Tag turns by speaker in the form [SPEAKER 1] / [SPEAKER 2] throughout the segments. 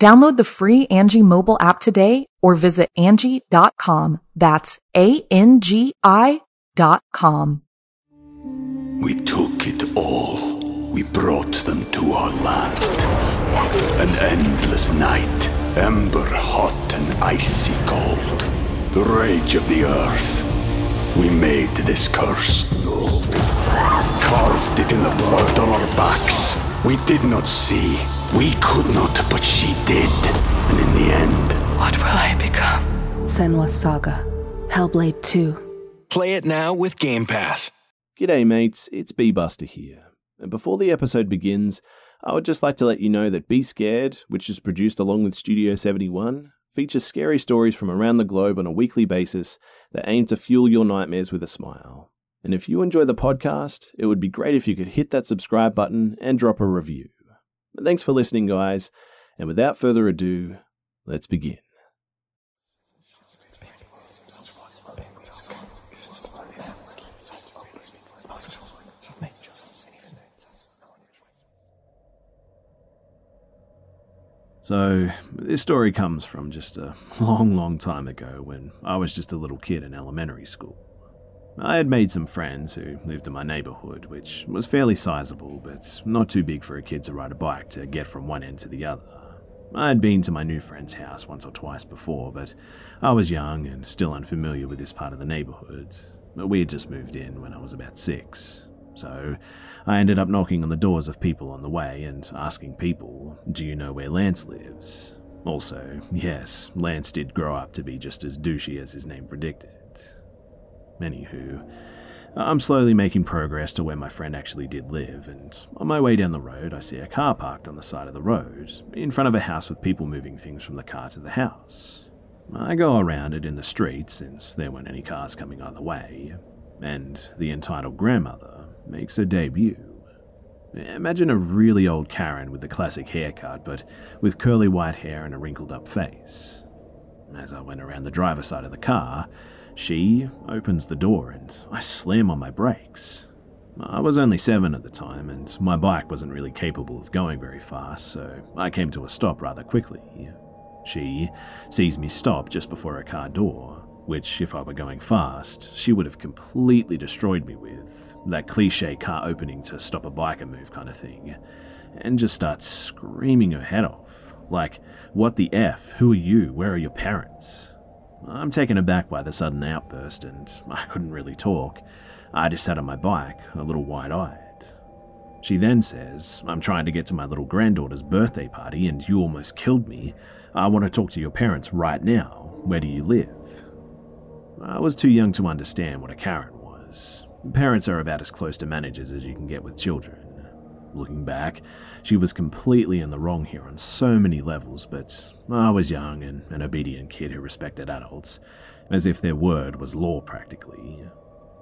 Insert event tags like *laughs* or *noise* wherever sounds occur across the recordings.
[SPEAKER 1] Download the free Angi mobile app today or visit Angi.com. That's A-N-G-I dot com.
[SPEAKER 2] We took it all. We brought them to our land. An endless night, ember hot and icy cold. The rage of the earth. We made this curse. Carved it in the blood on our backs. We did not see. We could not, but she did. And in the end,
[SPEAKER 3] What will I become?
[SPEAKER 4] Senua's Saga. Hellblade 2.
[SPEAKER 5] Play it now with Game Pass.
[SPEAKER 6] G'day, mates. It's B Buster here. And before the episode begins, I would just like to let you know that Be Scared, which is produced along with Studio 71, features scary stories from around the globe on a weekly basis that aim to fuel your nightmares with a smile. And if you enjoy the podcast, it would be great if you could hit that subscribe button and drop a review. But thanks for listening, guys. And without further ado, let's begin. So, this story comes from just a *laughs* long, long time ago when I was just a little kid in elementary school. I had made some friends who lived in my neighborhood, which was fairly sizable, but not too big for a kid to ride a bike to get from one end to the other. I had been to my new friend's house once or twice before, but I was young and still unfamiliar with this part of the neighborhood. We had just moved in when I was about six, so I ended up knocking on the doors of people on the way and asking people, Do you know where Lance lives? Also, yes, Lance did grow up to be just as douchey as his name predicted. Anywho, I'm slowly making progress to where my friend actually did live, and on my way down the road, I see a car parked on the side of the road, in front of a house with people moving things from the car to the house. I go around it in the street since there weren't any cars coming either way, and the entitled grandmother makes her debut. Imagine a really old Karen with the classic haircut, but with curly white hair and a wrinkled up face. As I went around the driver's side of the car, she opens the door and I slam on my brakes. I was only seven at the time, and my bike wasn't really capable of going very fast, so I came to a stop rather quickly. She sees me stop just before her car door, which, if I were going fast, she would have completely destroyed me with that cliche car opening to stop a biker move kind of thing, and just starts screaming her head off. Like, what the F? Who are you? Where are your parents? I'm taken aback by the sudden outburst, and *laughs* I couldn't really talk. I just sat on my bike, a little wide eyed. She then says, I'm trying to get to my little granddaughter's birthday party, and you almost killed me. I want to talk to your parents right now. Where do you live? I was too young to understand what a Karen was. Parents are about as close to managers as you can get with children. Looking back, she was completely in the wrong here on so many levels, but I was young and an obedient kid who respected adults, as if their word was law practically.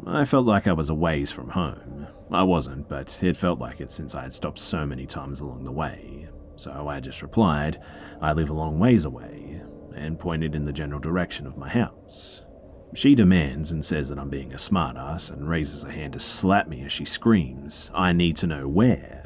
[SPEAKER 6] I felt like I was a ways from home. I wasn't, but it felt like it since I had stopped so many times along the way. So I just replied, I live a long ways away, and pointed in the general direction of my house. She demands and says that I'm being a smartass and raises a hand to slap me as she screams, I need to know where.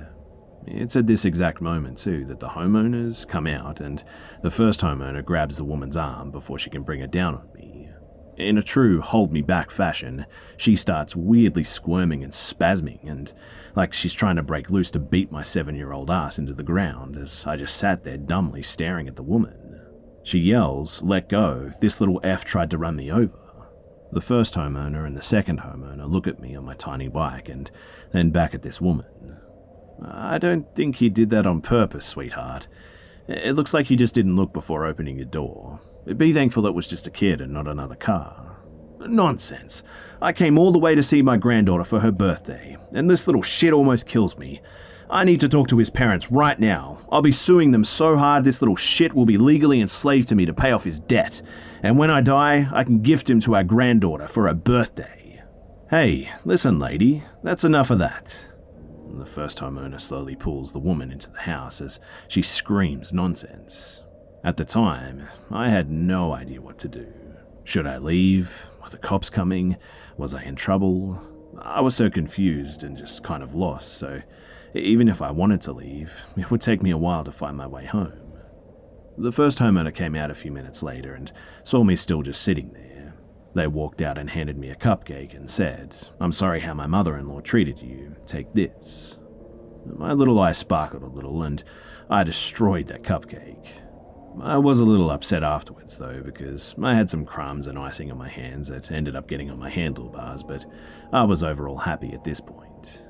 [SPEAKER 6] It's at this exact moment, too, that the homeowners come out and the first homeowner grabs the woman's arm before she can bring her down on me. In a true hold me back fashion, she starts weirdly squirming and spasming, and like she's trying to break loose to beat my seven year old ass into the ground as I just sat there dumbly staring at the woman. She yells, Let go, this little F tried to run me over. The first homeowner and the second homeowner look at me on my tiny bike and then back at this woman. I don't think he did that on purpose, sweetheart. It looks like he just didn't look before opening the door. Be thankful it was just a kid and not another car. Nonsense. I came all the way to see my granddaughter for her birthday, and this little shit almost kills me. I need to talk to his parents right now. I'll be suing them so hard this little shit will be legally enslaved to me to pay off his debt. And when I die, I can gift him to our granddaughter for her birthday. Hey, listen, lady, that's enough of that. The first homeowner slowly pulls the woman into the house as she screams nonsense. At the time, I had no idea what to do. Should I leave? Were the cops coming? Was I in trouble? I was so confused and just kind of lost, so even if I wanted to leave, it would take me a while to find my way home. The first homeowner came out a few minutes later and saw me still just sitting there. They walked out and handed me a cupcake and said, I'm sorry how my mother in law treated you. Take this. My little eye sparkled a little and I destroyed that cupcake. I was a little upset afterwards, though, because I had some crumbs and icing on my hands that ended up getting on my handlebars, but I was overall happy at this point.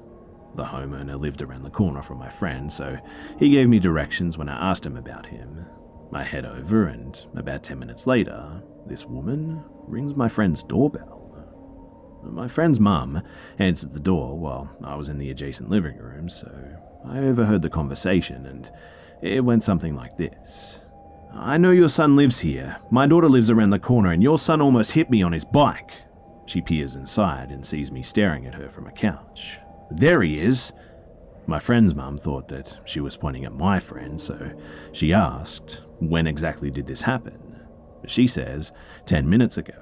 [SPEAKER 6] The homeowner lived around the corner from my friend, so he gave me directions when I asked him about him. I head over, and about 10 minutes later, this woman rings my friend's doorbell. My friend's mum answered the door while I was in the adjacent living room, so I overheard the conversation, and it went something like this. I know your son lives here. My daughter lives around the corner, and your son almost hit me on his bike. She peers inside and sees me staring at her from a couch. There he is. My friend's mum thought that she was pointing at my friend, so she asked, When exactly did this happen? She says, 10 minutes ago.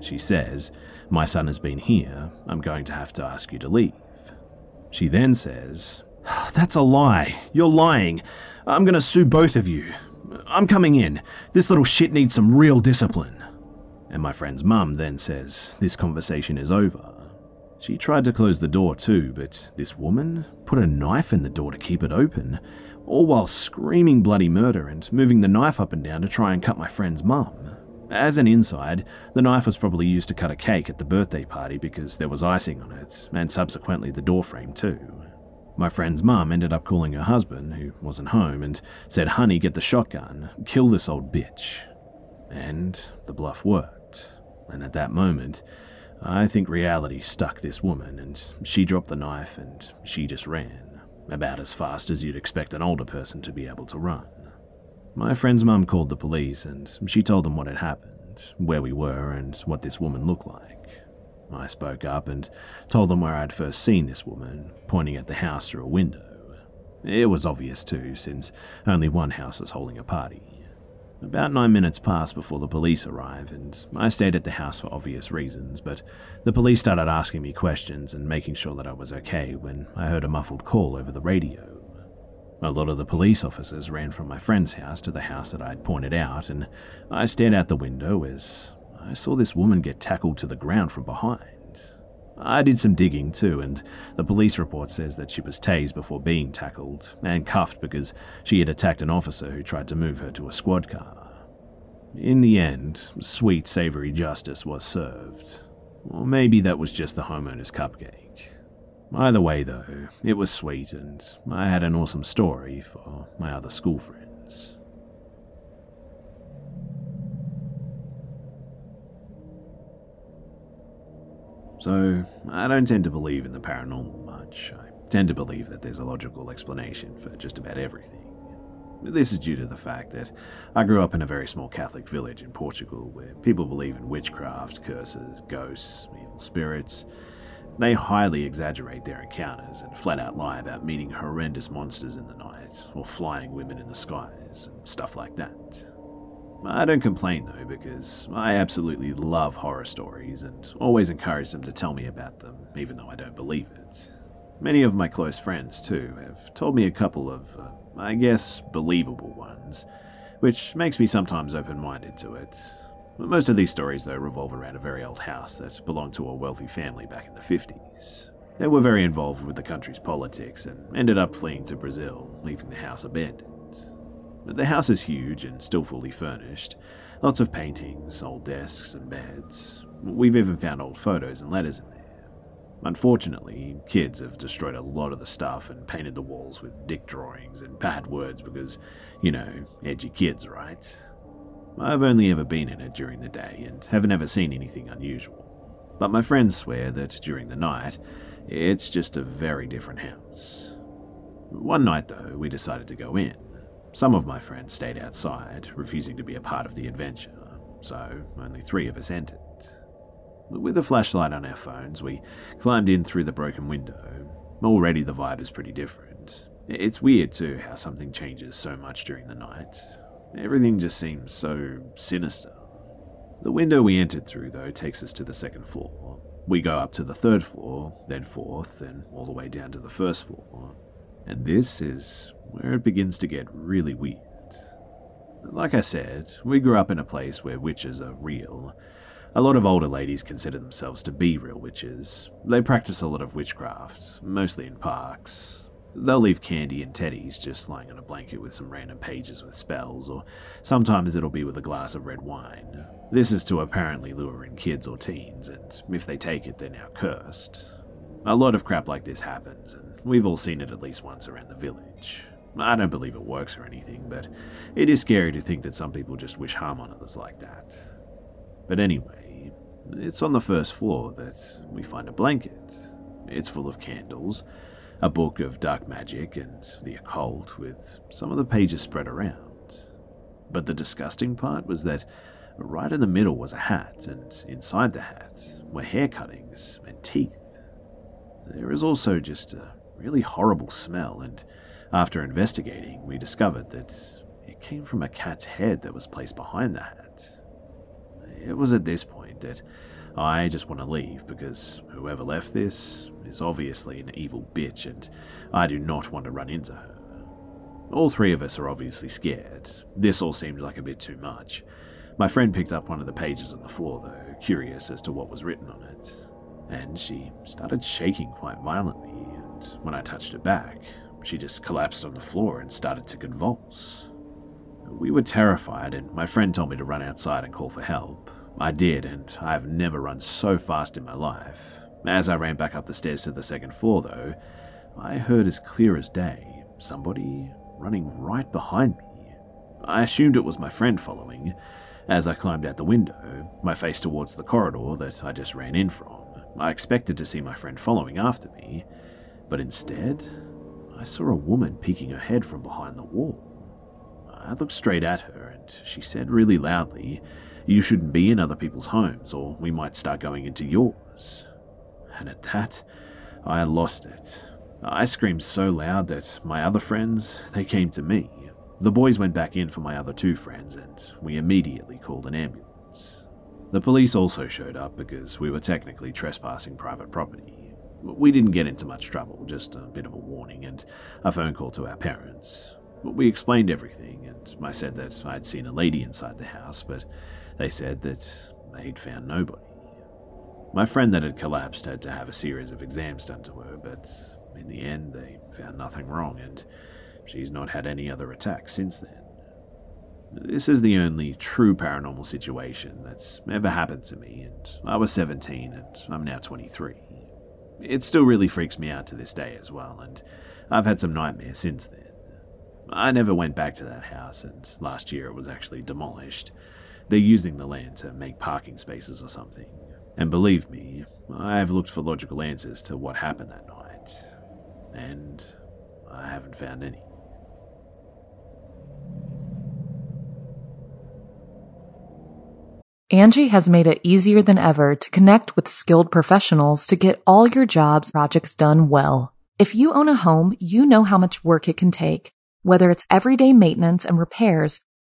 [SPEAKER 6] She says, My son has been here. I'm going to have to ask you to leave. She then says, *sighs* That's a lie. You're lying. I'm going to sue both of you. I'm coming in. This little shit needs some real discipline. And my friend's mum then says, This conversation is over. She tried to close the door too, but this woman put a knife in the door to keep it open, all while screaming bloody murder and moving the knife up and down to try and cut my friend's mum. As an inside, the knife was probably used to cut a cake at the birthday party because there was icing on it, and subsequently the doorframe too. My friend's mum ended up calling her husband, who wasn't home, and said, Honey, get the shotgun, kill this old bitch. And the bluff worked. And at that moment, I think reality stuck this woman, and she dropped the knife and she just ran, about as fast as you'd expect an older person to be able to run. My friend's mum called the police and she told them what had happened, where we were, and what this woman looked like. I spoke up and told them where I'd first seen this woman, pointing at the house through a window. It was obvious too, since only one house was holding a party. About nine minutes passed before the police arrived, and I stayed at the house for obvious reasons, but the police started asking me questions and making sure that I was okay when I heard a muffled call over the radio. A lot of the police officers ran from my friend's house to the house that I had pointed out, and I stared out the window as I saw this woman get tackled to the ground from behind. I did some digging too, and the police report says that she was tased before being tackled and cuffed because she had attacked an officer who tried to move her to a squad car. In the end, sweet, savory justice was served. Or maybe that was just the homeowner's cupcake. Either way, though, it was sweet, and I had an awesome story for my other school friends. So, I don't tend to believe in the paranormal much. I tend to believe that there's a logical explanation for just about everything. This is due to the fact that I grew up in a very small Catholic village in Portugal where people believe in witchcraft, curses, ghosts, evil spirits. They highly exaggerate their encounters and flat out lie about meeting horrendous monsters in the night or flying women in the skies and stuff like that. I don't complain though, because I absolutely love horror stories and always encourage them to tell me about them, even though I don't believe it. Many of my close friends, too, have told me a couple of, uh, I guess, believable ones, which makes me sometimes open minded to it. Most of these stories, though, revolve around a very old house that belonged to a wealthy family back in the 50s. They were very involved with the country's politics and ended up fleeing to Brazil, leaving the house abandoned. But The house is huge and still fully furnished. Lots of paintings, old desks, and beds. We've even found old photos and letters in there. Unfortunately, kids have destroyed a lot of the stuff and painted the walls with dick drawings and bad words because, you know, edgy kids, right? I've only ever been in it during the day and haven't ever seen anything unusual. But my friends swear that during the night, it's just a very different house. One night, though, we decided to go in. Some of my friends stayed outside, refusing to be a part of the adventure, so only three of us entered. With a flashlight on our phones, we climbed in through the broken window. Already the vibe is pretty different. It's weird, too, how something changes so much during the night. Everything just seems so sinister. The window we entered through, though, takes us to the second floor. We go up to the third floor, then fourth, and all the way down to the first floor. And this is where it begins to get really weird. Like I said, we grew up in a place where witches are real. A lot of older ladies consider themselves to be real witches. They practice a lot of witchcraft, mostly in parks. They'll leave candy and teddies just lying on a blanket with some random pages with spells, or sometimes it'll be with a glass of red wine. This is to apparently lure in kids or teens, and if they take it, they're now cursed. A lot of crap like this happens, and we've all seen it at least once around the village. I don't believe it works or anything, but it is scary to think that some people just wish harm on others like that. But anyway, it's on the first floor that we find a blanket. It's full of candles, a book of dark magic and the occult, with some of the pages spread around. But the disgusting part was that right in the middle was a hat, and inside the hat were hair cuttings and teeth. There is also just a really horrible smell, and after investigating, we discovered that it came from a cat's head that was placed behind the hat. It was at this point that I just want to leave because whoever left this is obviously an evil bitch and I do not want to run into her. All three of us are obviously scared. This all seemed like a bit too much. My friend picked up one of the pages on the floor, though, curious as to what was written on it, and she started shaking quite violently, and when I touched her back, she just collapsed on the floor and started to convulse. We were terrified, and my friend told me to run outside and call for help. I did, and I have never run so fast in my life. As I ran back up the stairs to the second floor, though, I heard as clear as day somebody running right behind me. I assumed it was my friend following. As I climbed out the window, my face towards the corridor that I just ran in from, I expected to see my friend following after me, but instead, I saw a woman peeking her head from behind the wall. I looked straight at her, and she said really loudly, You shouldn't be in other people's homes, or we might start going into yours. And at that, I lost it. I screamed so loud that my other friends, they came to me. The boys went back in for my other two friends, and we immediately called an ambulance. The police also showed up because we were technically trespassing private property. We didn't get into much trouble, just a bit of a warning and a phone call to our parents. We explained everything, and I said that I'd seen a lady inside the house, but they said that they'd found nobody. My friend that had collapsed had to have a series of exams done to her, but in the end, they found nothing wrong, and She's not had any other attacks since then. This is the only true paranormal situation that's ever happened to me, and I was 17 and I'm now 23. It still really freaks me out to this day as well, and I've had some nightmares since then. I never went back to that house, and last year it was actually demolished. They're using the land to make parking spaces or something. And believe me, I've looked for logical answers to what happened that night, and I haven't found any.
[SPEAKER 1] Angi has made it easier than ever to connect with skilled professionals to get all your jobs projects done well. If you own a home, you know how much work it can take, whether it's everyday maintenance and repairs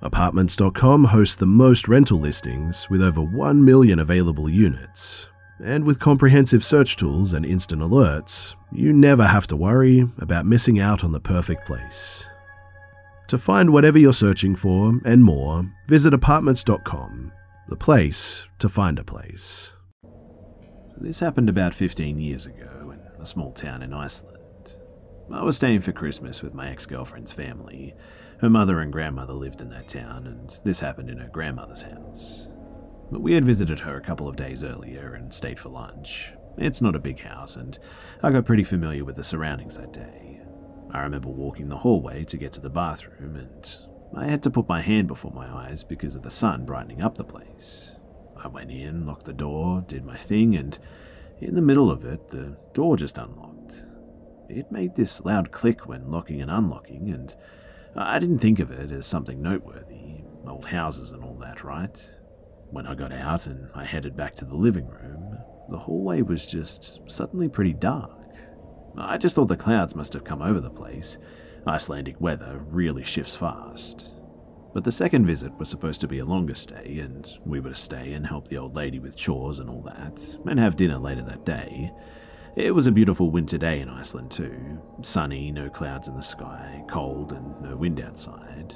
[SPEAKER 6] Apartments.com hosts the most rental listings with over 1 million available units. And with comprehensive search tools and instant alerts, you never have to worry about missing out on the perfect place. To find whatever you're searching for and more, visit apartments.com, the place to find a place. This happened about 15 years ago in a small town in Iceland. I was staying for Christmas with my ex girlfriend's family. Her mother and grandmother lived in that town, and this happened in her grandmother's house. But we had visited her a couple of days earlier and stayed for lunch. It's not a big house, and I got pretty familiar with the surroundings that day. I remember walking the hallway to get to the bathroom, and I had to put my hand before my eyes because of the sun brightening up the place. I went in, locked the door, did my thing, and in the middle of it, the door just unlocked. It made this loud click when locking and unlocking, and I didn't think of it as something noteworthy. Old houses and all that, right? When I got out and I headed back to the living room, the hallway was just suddenly pretty dark. I just thought the clouds must have come over the place. Icelandic weather really shifts fast. But the second visit was supposed to be a longer stay, and we were to stay and help the old lady with chores and all that, and have dinner later that day. It was a beautiful winter day in Iceland, too. Sunny, no clouds in the sky, cold, and no wind outside.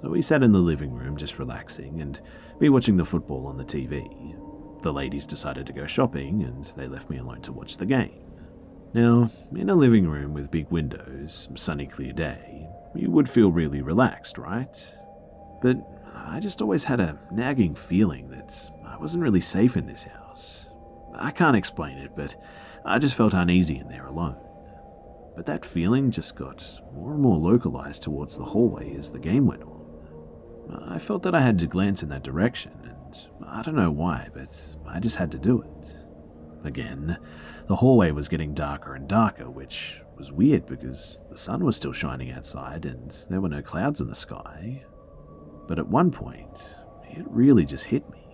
[SPEAKER 6] So we sat in the living room just relaxing and me watching the football on the TV. The ladies decided to go shopping and they left me alone to watch the game. Now, in a living room with big windows, sunny clear day, you would feel really relaxed, right? But I just always had a nagging feeling that I wasn't really safe in this house. I can't explain it, but I just felt uneasy in there alone. But that feeling just got more and more localized towards the hallway as the game went on. I felt that I had to glance in that direction, and I don't know why, but I just had to do it. Again, the hallway was getting darker and darker, which was weird because the sun was still shining outside and there were no clouds in the sky. But at one point, it really just hit me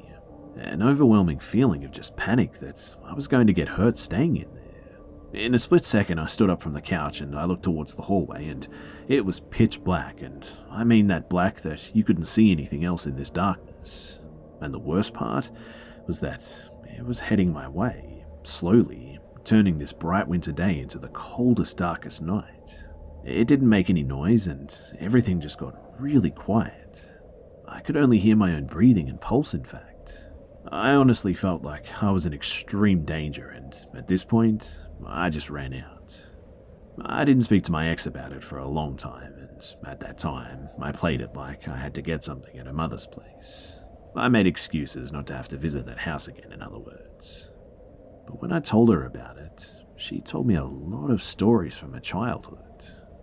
[SPEAKER 6] an overwhelming feeling of just panic that I was going to get hurt staying in there. In a split second, I stood up from the couch and I looked towards the hallway, and it was pitch black, and I mean that black that you couldn't see anything else in this darkness. And the worst part was that it was heading my way, slowly, turning this bright winter day into the coldest, darkest night. It didn't make any noise, and everything just got really quiet. I could only hear my own breathing and pulse, in fact. I honestly felt like I was in extreme danger, and at this point, I just ran out. I didn't speak to my ex about it for a long time, and at that time, I played it like I had to get something at her mother's place. I made excuses not to have to visit that house again, in other words. But when I told her about it, she told me a lot of stories from her childhood.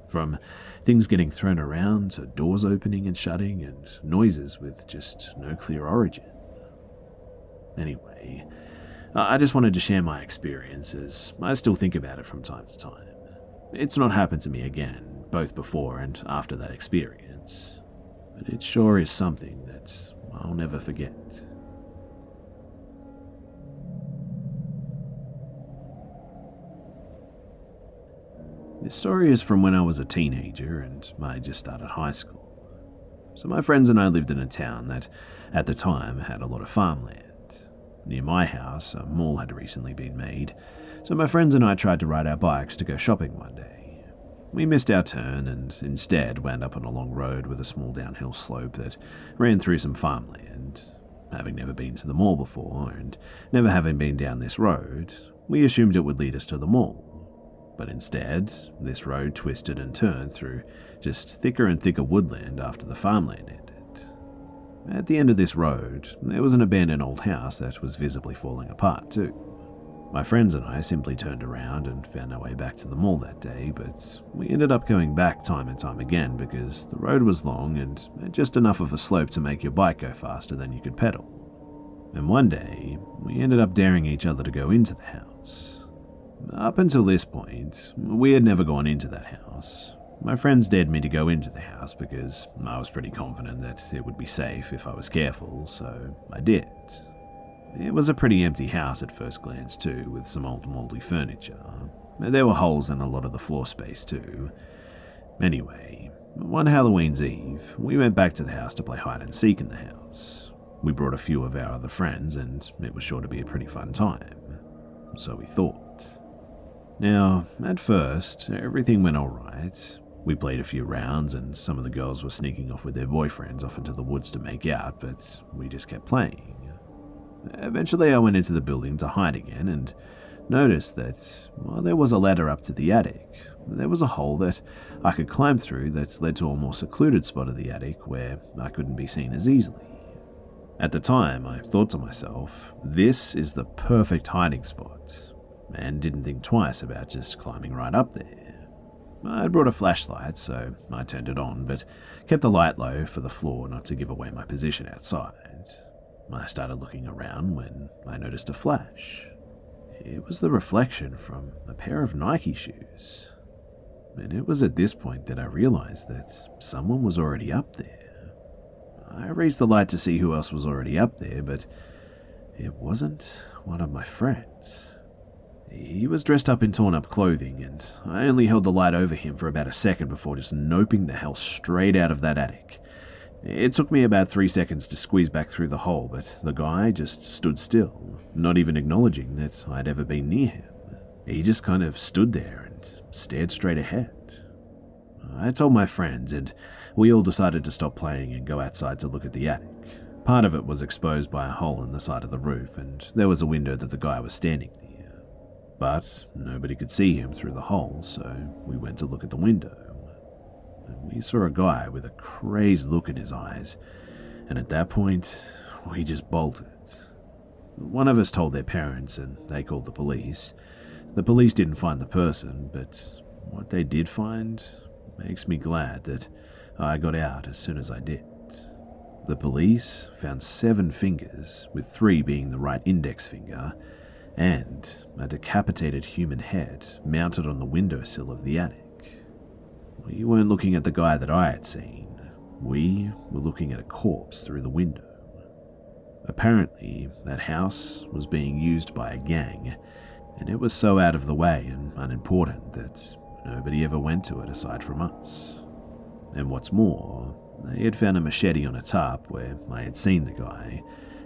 [SPEAKER 6] From things getting thrown around to doors opening and shutting and noises with just no clear origin. Anyway, I just wanted to share my experiences. I still think about it from time to time. It's not happened to me again, both before and after that experience. But it sure is something that I'll never forget. This story is from when I was a teenager and I just started high school. So, my friends and I lived in a town that, at the time, had a lot of farmland. Near my house, a mall had recently been made, so my friends and I tried to ride our bikes to go shopping one day. We missed our turn and instead wound up on a long road with a small downhill slope that ran through some farmland. Having never been to the mall before, and never having been down this road, we assumed it would lead us to the mall. But instead, this road twisted and turned through just thicker and thicker woodland after the farmland ended. At the end of this road, there was an abandoned old house that was visibly falling apart, too. My friends and I simply turned around and found our way back to the mall that day, but we ended up going back time and time again because the road was long and just enough of a slope to make your bike go faster than you could pedal. And one day, we ended up daring each other to go into the house. Up until this point, we had never gone into that house. My friends dared me to go into the house because I was pretty confident that it would be safe if I was careful, so I did. It was a pretty empty house at first glance, too, with some old mouldy furniture. There were holes in a lot of the floor space, too. Anyway, one Halloween's Eve, we went back to the house to play hide and seek in the house. We brought a few of our other friends, and it was sure to be a pretty fun time. So we thought. Now, at first, everything went alright. We played a few rounds, and some of the girls were sneaking off with their boyfriends off into the woods to make out, but we just kept playing. Eventually, I went into the building to hide again and noticed that, well, there was a ladder up to the attic. There was a hole that I could climb through that led to a more secluded spot of the attic where I couldn't be seen as easily. At the time, I thought to myself, this is the perfect hiding spot, and didn't think twice about just climbing right up there. I'd brought a flashlight, so I turned it on, but kept the light low for the floor not to give away my position outside. I started looking around when I noticed a flash. It was the reflection from a pair of Nike shoes. And it was at this point that I realized that someone was already up there. I raised the light to see who else was already up there, but it wasn't one of my friends. He was dressed up in torn up clothing, and I only held the light over him for about a second before just noping the hell straight out of that attic. It took me about three seconds to squeeze back through the hole, but the guy just stood still, not even acknowledging that I'd ever been near him. He just kind of stood there and stared straight ahead. I told my friends, and we all decided to stop playing and go outside to look at the attic. Part of it was exposed by a hole in the side of the roof, and there was a window that the guy was standing near. But nobody could see him through the hole, so we went to look at the window we saw a guy with a crazed look in his eyes, and at that point, we just bolted. One of us told their parents, and they called the police. The police didn't find the person, but what they did find makes me glad that I got out as soon as I did. The police found seven fingers, with three being the right index finger, and a decapitated human head mounted on the windowsill of the attic. We weren't looking at the guy that I had seen. We were looking at a corpse through the window. Apparently, that house was being used by a gang, and it was so out of the way and unimportant that nobody ever went to it aside from us. And what's more, they had found a machete on a tarp where I had seen the guy,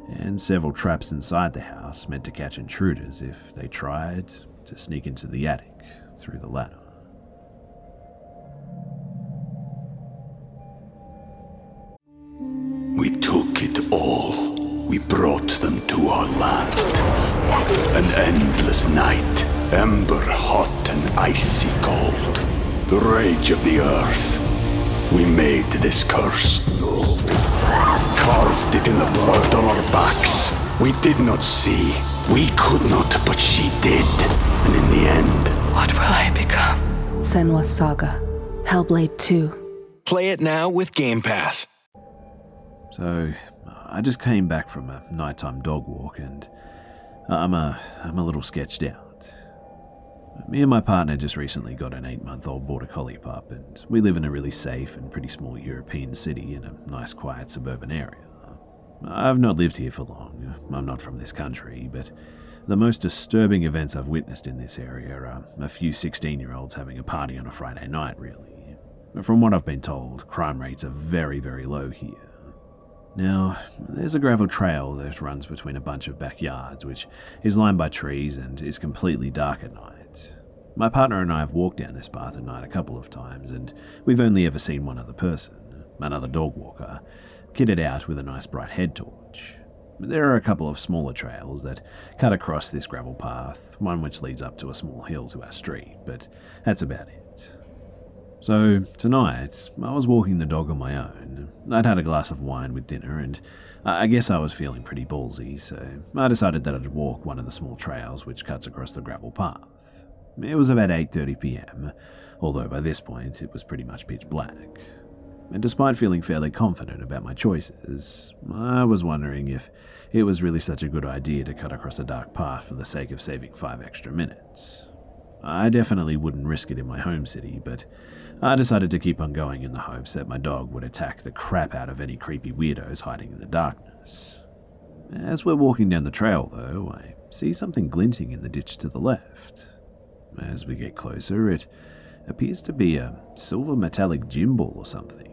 [SPEAKER 6] and several traps inside the house meant to catch intruders if they tried to sneak into the attic through the ladder.
[SPEAKER 2] We took it all. We brought them to our land. An endless night, ember hot and icy cold. The rage of the earth. We made this curse. Carved it in the blood on our backs. We did not see. We could not, but she did. And in the end.
[SPEAKER 3] What will I become?
[SPEAKER 4] Senua's Saga. Hellblade 2.
[SPEAKER 5] Play it now with Game Pass.
[SPEAKER 6] So I just came back from a nighttime dog walk and I'm a, I'm a little sketched out. Me and my partner just recently got an eight month old border collie pup, and we live in a really safe and pretty small European city in a nice, quiet suburban area. I've not lived here for long. I'm not from this country, but the most disturbing events I've witnessed in this area are a few 16 year olds having a party on a Friday night, really. From what I've been told, crime rates are very, very low here. Now, there's a gravel trail that runs between a bunch of backyards, which is lined by trees and is completely dark at night. My partner and I have walked down this path at night a couple of times, and we've only ever seen one other person, another dog walker, kitted out with a nice bright head torch. There are a couple of smaller trails that cut across this gravel path, one which leads up to a small hill to our street, but that's about it. So, tonight, I was walking the dog on my own. I'd had a glass of wine with dinner, and I guess I was feeling pretty ballsy, so I decided that I'd walk one of the small trails which cuts across the gravel path. It was about 8:30 p.m., although by this point it was pretty much pitch black. And despite feeling fairly confident about my choices, I was wondering if it was really such a good idea to cut across a dark path for the sake of saving five extra minutes. I definitely wouldn't risk it in my home city, but I decided to keep on going in the hopes that my dog would attack the crap out of any creepy weirdos hiding in the darkness. As we're walking down the trail, though, I see something glinting in the ditch to the left. As we get closer, it appears to be a silver metallic gym ball or something.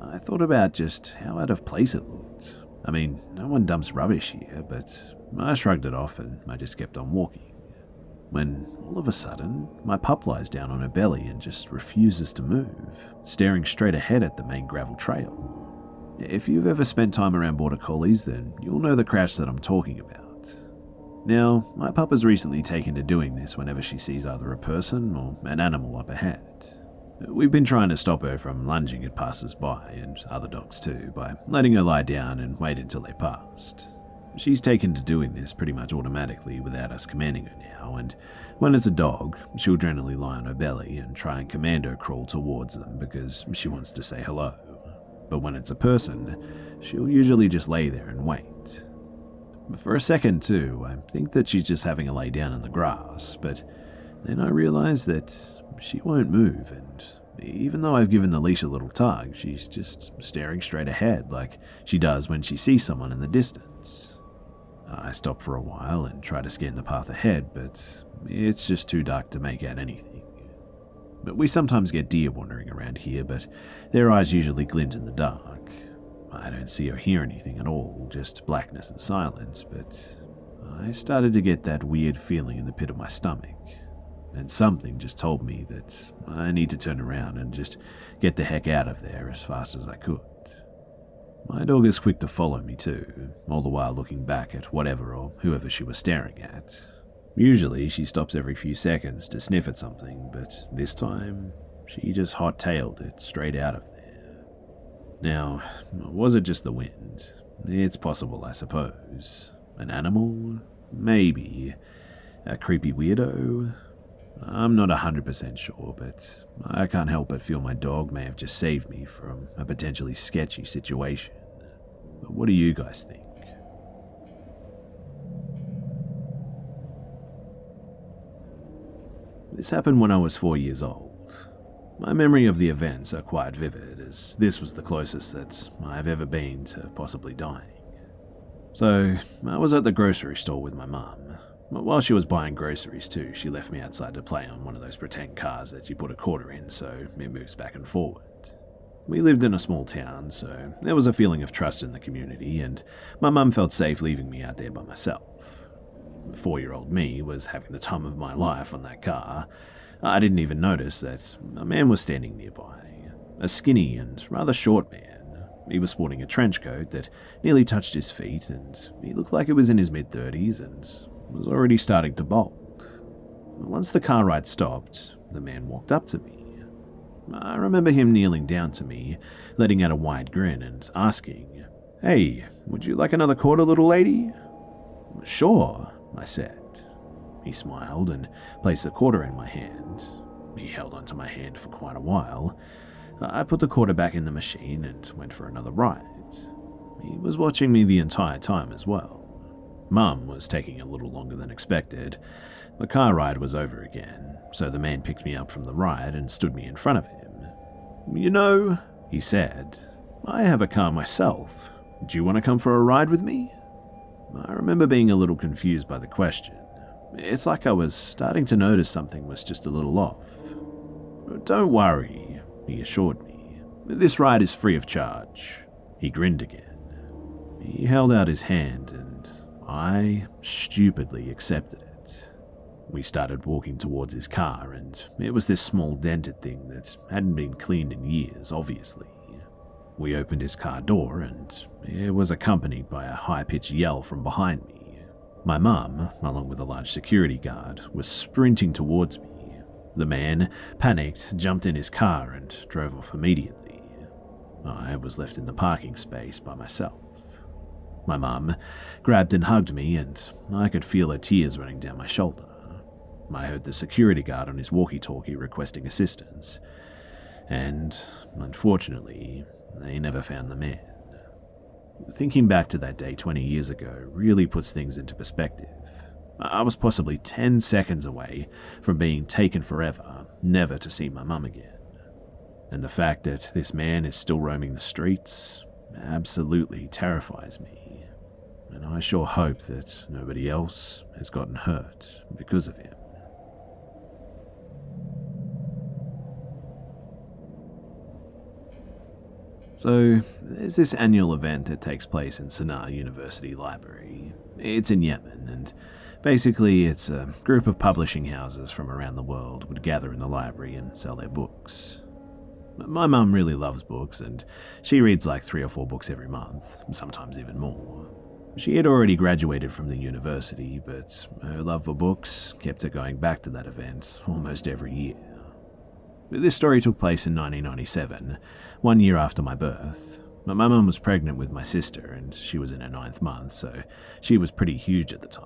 [SPEAKER 6] I thought about just how out of place it looked. I mean, no one dumps rubbish here, but I shrugged it off and I just kept on walking. When all of a sudden, my pup lies down on her belly and just refuses to move, staring straight ahead at the main gravel trail. If you've ever spent time around border collies, then you'll know the crash that I'm talking about. Now, my pup has recently taken to doing this whenever she sees either a person or an animal up ahead. We've been trying to stop her from lunging at passers by, and other dogs too, by letting her lie down and wait until they passed. She's taken to doing this pretty much automatically without us commanding her now, and when it's a dog, she'll generally lie on her belly and try and commando crawl towards them because she wants to say hello. But when it's a person, she'll usually just lay there and wait. For a second, too, I think that she's just having a lay down in the grass, but then I realize that she won't move, and even though I've given the leash a little tug, she's just staring straight ahead like she does when she sees someone in the distance. I stop for a while and try to scan the path ahead, but it's just too dark to make out anything. But we sometimes get deer wandering around here, but their eyes usually glint in the dark. I don't see or hear anything at all, just blackness and silence, but I started to get that weird feeling in the pit of my stomach and something just told me that I need to turn around and just get the heck out of there as fast as I could. My dog is quick to follow me too, all the while looking back at whatever or whoever she was staring at. Usually she stops every few seconds to sniff at something, but this time she just hot tailed it straight out of there. Now, was it just the wind? It's possible, I suppose. An animal? Maybe. A creepy weirdo? I'm not 100% sure, but I can't help but feel my dog may have just saved me from a potentially sketchy situation. But what do you guys think? This happened when I was four years old. My memory of the events are quite vivid, as this was the closest that I've ever been to possibly dying. So, I was at the grocery store with my mum, while she was buying groceries too, she left me outside to play on one of those pretend cars that you put a quarter in so it moves back and forward. We lived in a small town, so there was a feeling of trust in the community, and my mum felt safe leaving me out there by myself. Four year old me was having the time of my life on that car. I didn't even notice that a man was standing nearby. A skinny and rather short man. He was sporting a trench coat that nearly touched his feet, and he looked like he was in his mid 30s and was already starting to bolt. Once the car ride stopped, the man walked up to me. I remember him kneeling down to me, letting out a wide grin, and asking, Hey, would you like another quarter, little lady? Sure, I said. He smiled and placed the quarter in my hand. He held onto my hand for quite a while. I put the quarter back in the machine and went for another ride. He was watching me the entire time as well. Mum was taking a little longer than expected. The car ride was over again, so the man picked me up from the ride and stood me in front of him. You know, he said, I have a car myself. Do you want to come for a ride with me? I remember being a little confused by the question. It's like I was starting to notice something was just a little off. Don't worry, he assured me. This ride is free of charge. He grinned again. He held out his hand and I stupidly accepted it. We started walking towards his car, and it was this small dented thing that hadn't been cleaned in years, obviously. We opened his car door, and it was accompanied by a high pitched yell from behind me. My mum, along with a large security guard, was sprinting towards me. The man, panicked, jumped in his car and drove off immediately. I was left in the parking space by myself. My mum grabbed and hugged me, and I could feel her tears running down my shoulder. I heard the security guard on his walkie talkie requesting assistance, and unfortunately, they never found the man. Thinking back to that day 20 years ago really puts things into perspective. I was possibly 10 seconds away from being taken forever, never to see my mum again. And the fact that this man is still roaming the streets absolutely terrifies me. And I sure hope that nobody else has gotten hurt because of him. So, there's this annual event that takes place in Sana'a University Library. It's in Yemen, and basically, it's a group of publishing houses from around the world would gather in the library and sell their books. My mum really loves books, and she reads like three or four books every month, sometimes even more. She had already graduated from the university, but her love for books kept her going back to that event almost every year. This story took place in 1997, one year after my birth. My mum was pregnant with my sister, and she was in her ninth month, so she was pretty huge at the time.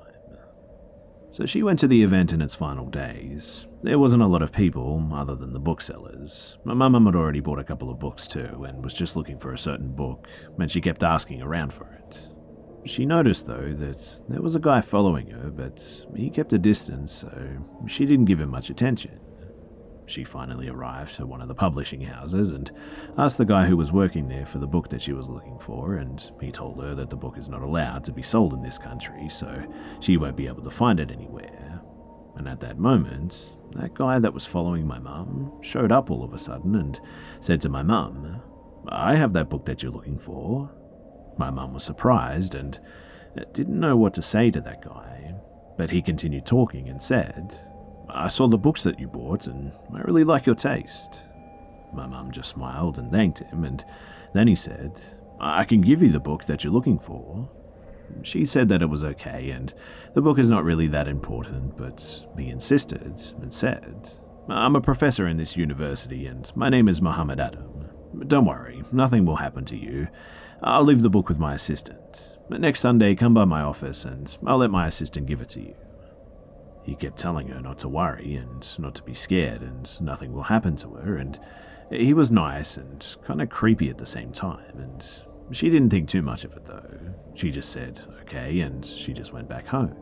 [SPEAKER 6] So she went to the event in its final days. There wasn't a lot of people, other than the booksellers. My mum had already bought a couple of books too, and was just looking for a certain book, and she kept asking around for it. She noticed, though, that there was a guy following her, but he kept a distance, so she didn't give him much attention. She finally arrived at one of the publishing houses and asked the guy who was working there for the book that she was looking for, and he told her that the book is not allowed to be sold in this country, so she won't be able to find it anywhere. And at that moment, that guy that was following my mum showed up all of a sudden and said to my mum, I have that book that you're looking for. My mum was surprised and didn't know what to say to that guy, but he continued talking and said, I saw the books that you bought, and I really like your taste. My mum just smiled and thanked him, and then he said, I can give you the book that you're looking for. She said that it was okay, and the book is not really that important, but he insisted and said, I'm a professor in this university, and my name is Muhammad Adam. Don't worry, nothing will happen to you. I'll leave the book with my assistant. Next Sunday, come by my office, and I'll let my assistant give it to you. He kept telling her not to worry and not to be scared and nothing will happen to her, and he was nice and kind of creepy at the same time, and she didn't think too much of it though. She just said, okay, and she just went back home.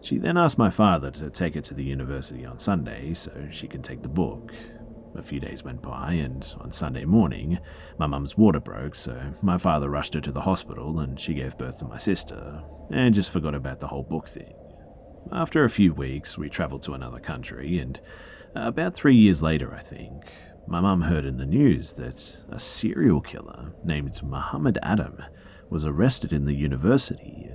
[SPEAKER 6] She then asked my father to take her to the university on Sunday so she can take the book. A few days went by, and on Sunday morning, my mum's water broke, so my father rushed her to the hospital and she gave birth to my sister, and just forgot about the whole book thing. After a few weeks, we travelled to another country, and about three years later, I think, my mum heard in the news that a serial killer named Muhammad Adam was arrested in the university.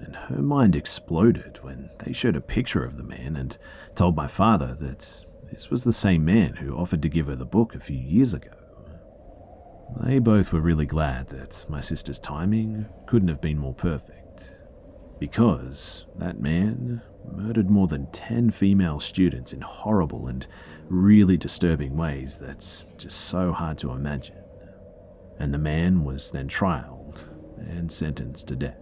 [SPEAKER 6] And her mind exploded when they showed a picture of the man and told my father that this was the same man who offered to give her the book a few years ago. They both were really glad that my sister's timing couldn't have been more perfect because that man murdered more than 10 female students in horrible and really disturbing ways that's just so hard to imagine. And the man was then trialed and sentenced to death.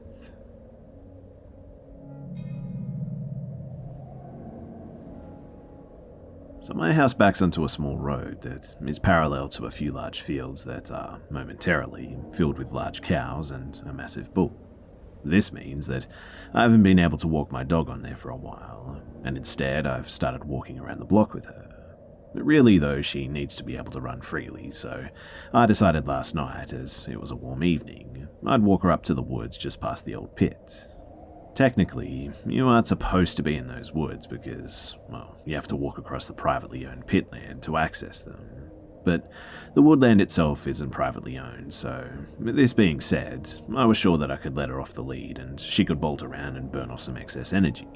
[SPEAKER 6] So my house backs onto a small road that is parallel to a few large fields that are momentarily filled with large cows and a massive bull. This means that I haven't been able to walk my dog on there for a while, and instead I've started walking around the block with her. Really, though, she needs to be able to run freely, so I decided last night, as it was a warm evening, I'd walk her up to the woods just past the old pit. Technically, you aren't supposed to be in those woods because, well, you have to walk across the privately owned pit land to access them but the woodland itself isn't privately owned, so this being said, I was sure that I could let her off the lead and she could bolt around and burn off some excess energy.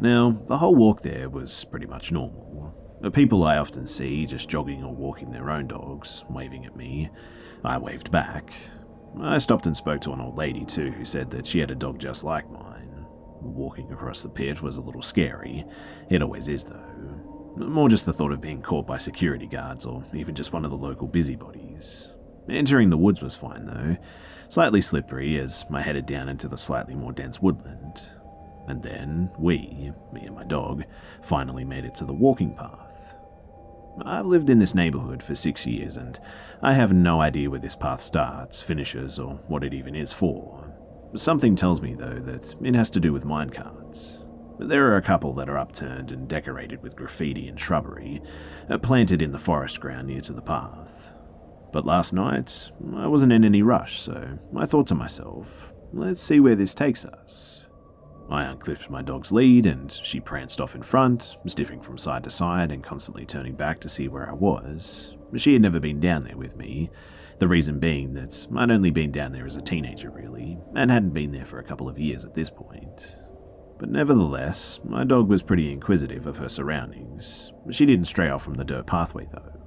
[SPEAKER 6] Now, the whole walk there was pretty much normal. The people I often see just jogging or walking their own dogs, waving at me. I waved back. I stopped and spoke to an old lady too, who said that she had a dog just like mine. Walking across the pit was a little scary. It always is, though. More just the thought of being caught by security guards or even just one of the local busybodies. Entering the woods was fine though, slightly slippery as I headed down into the slightly more dense woodland. And then we, me and my dog, finally made it to the walking path. I've lived in this neighborhood for six years and I have no idea where this path starts, finishes, or what it even is for. Something tells me, though, that it has to do with minecarts. There are a couple that are upturned and decorated with graffiti and shrubbery, uh, planted in the forest ground near to the path. But last night, I wasn't in any rush, so I thought to myself, let's see where this takes us. I unclipped my dog's lead, and she pranced off in front, stiffing from side to side and constantly turning back to see where I was. She had never been down there with me, the reason being that I'd only been down there as a teenager, really, and hadn't been there for a couple of years at this point. But nevertheless, my dog was pretty inquisitive of her surroundings. She didn't stray off from the dirt pathway, though.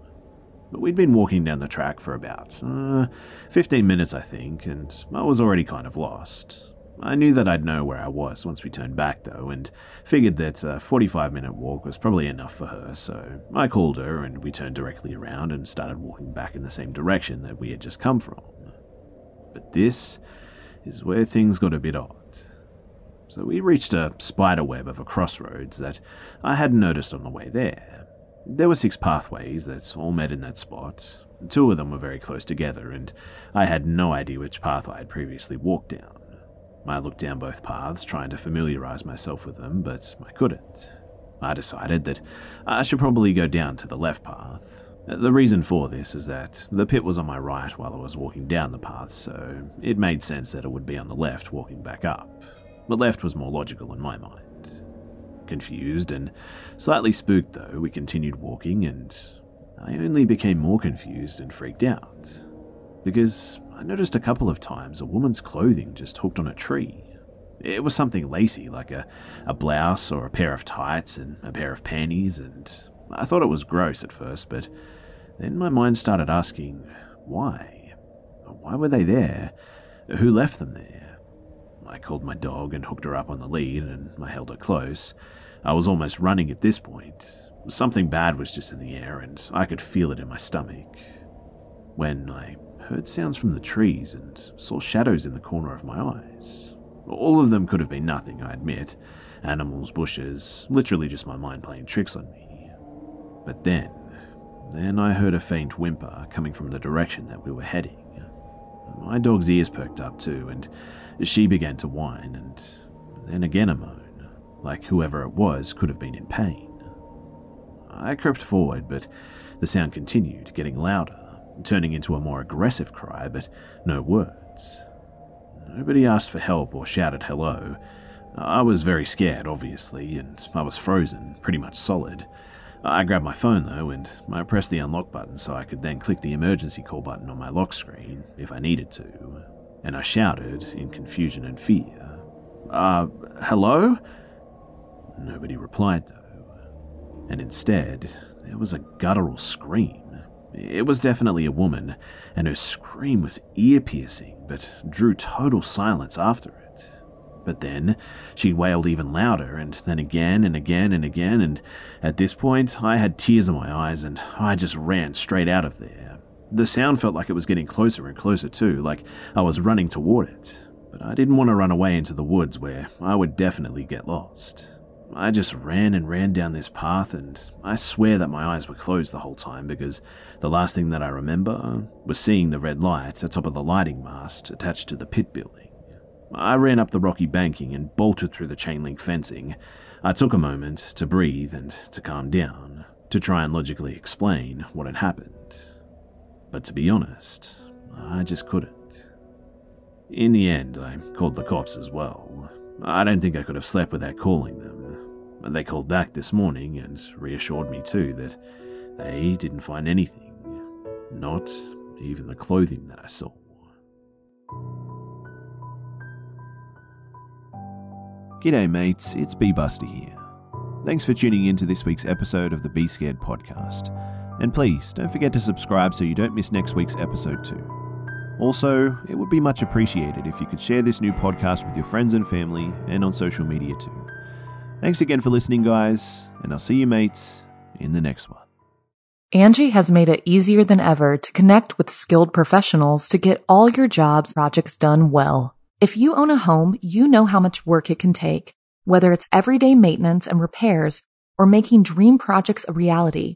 [SPEAKER 6] But we'd been walking down the track for about uh, 15 minutes, I think, and I was already kind of lost. I knew that I'd know where I was once we turned back, though, and figured that a 45 minute walk was probably enough for her, so I called her and we turned directly around and started walking back in the same direction that we had just come from. But this is where things got a bit odd. So we reached a spider web of a crossroads that I hadn't noticed on the way there. There were six pathways that all met in that spot. Two of them were very close together, and I had no idea which path I had previously walked down. I looked down both paths, trying to familiarize myself with them, but I couldn't. I decided that I should probably go down to the left path. The reason for this is that the pit was on my right while I was walking down the path, so it made sense that it would be on the left walking back up. The left was more logical in my mind. Confused and slightly spooked, though, we continued walking, and I only became more confused and freaked out. Because I noticed a couple of times a woman's clothing just hooked on a tree. It was something lacy, like a, a blouse or a pair of tights and a pair of panties, and I thought it was gross at first, but then my mind started asking, why? Why were they there? Who left them there? I called my dog and hooked her up on the lead, and I held her close. I was almost running at this point. Something bad was just in the air, and I could feel it in my stomach. When I heard sounds from the trees and saw shadows in the corner of my eyes. All of them could have been nothing, I admit animals, bushes, literally just my mind playing tricks on me. But then, then I heard a faint whimper coming from the direction that we were heading. My dog's ears perked up too, and she began to whine, and then again a moan, like whoever it was could have been in pain. I crept forward, but the sound continued, getting louder turning into a more aggressive cry, but no words. Nobody asked for help or shouted hello. I was very scared, obviously, and I was frozen, pretty much solid. I grabbed my phone though, and I pressed the unlock button so I could then click the emergency call button on my lock screen if I needed to. And I shouted in confusion and fear, Uh, hello? Nobody replied though. And instead, there was a guttural scream. It was definitely a woman, and her scream was ear piercing, but drew total silence after it. But then she wailed even louder, and then again and again and again, and at this point I had tears in my eyes and I just ran straight out of there. The sound felt like it was getting closer and closer too, like I was running toward it. But I didn't want to run away into the woods where I would definitely get lost. I just ran and ran down this path, and I swear that my eyes were closed the whole time because the last thing that I remember was seeing the red light atop of the lighting mast attached to the pit building. I ran up the rocky banking and bolted through the chain link fencing. I took a moment to breathe and to calm down, to try and logically explain what had happened. But to be honest, I just couldn't. In the end, I called the cops as well. I don't think I could have slept without calling them. They called back this morning and reassured me too that they didn't find anything, not even the clothing that I saw. G'day, mates, it's B Buster here. Thanks for tuning in to this week's episode of the Be Scared podcast. And please don't forget to subscribe so you don't miss next week's episode too. Also, it would be much appreciated if you could share this new podcast with your friends and family and on social media too. Thanks again for listening, guys, and I'll see you, mates, in the next one.
[SPEAKER 1] Angi has made it easier than ever to connect with skilled professionals to get all your jobs projects done well. If you own a home, you know how much work it can take, whether it's everyday maintenance and repairs or making dream projects a reality.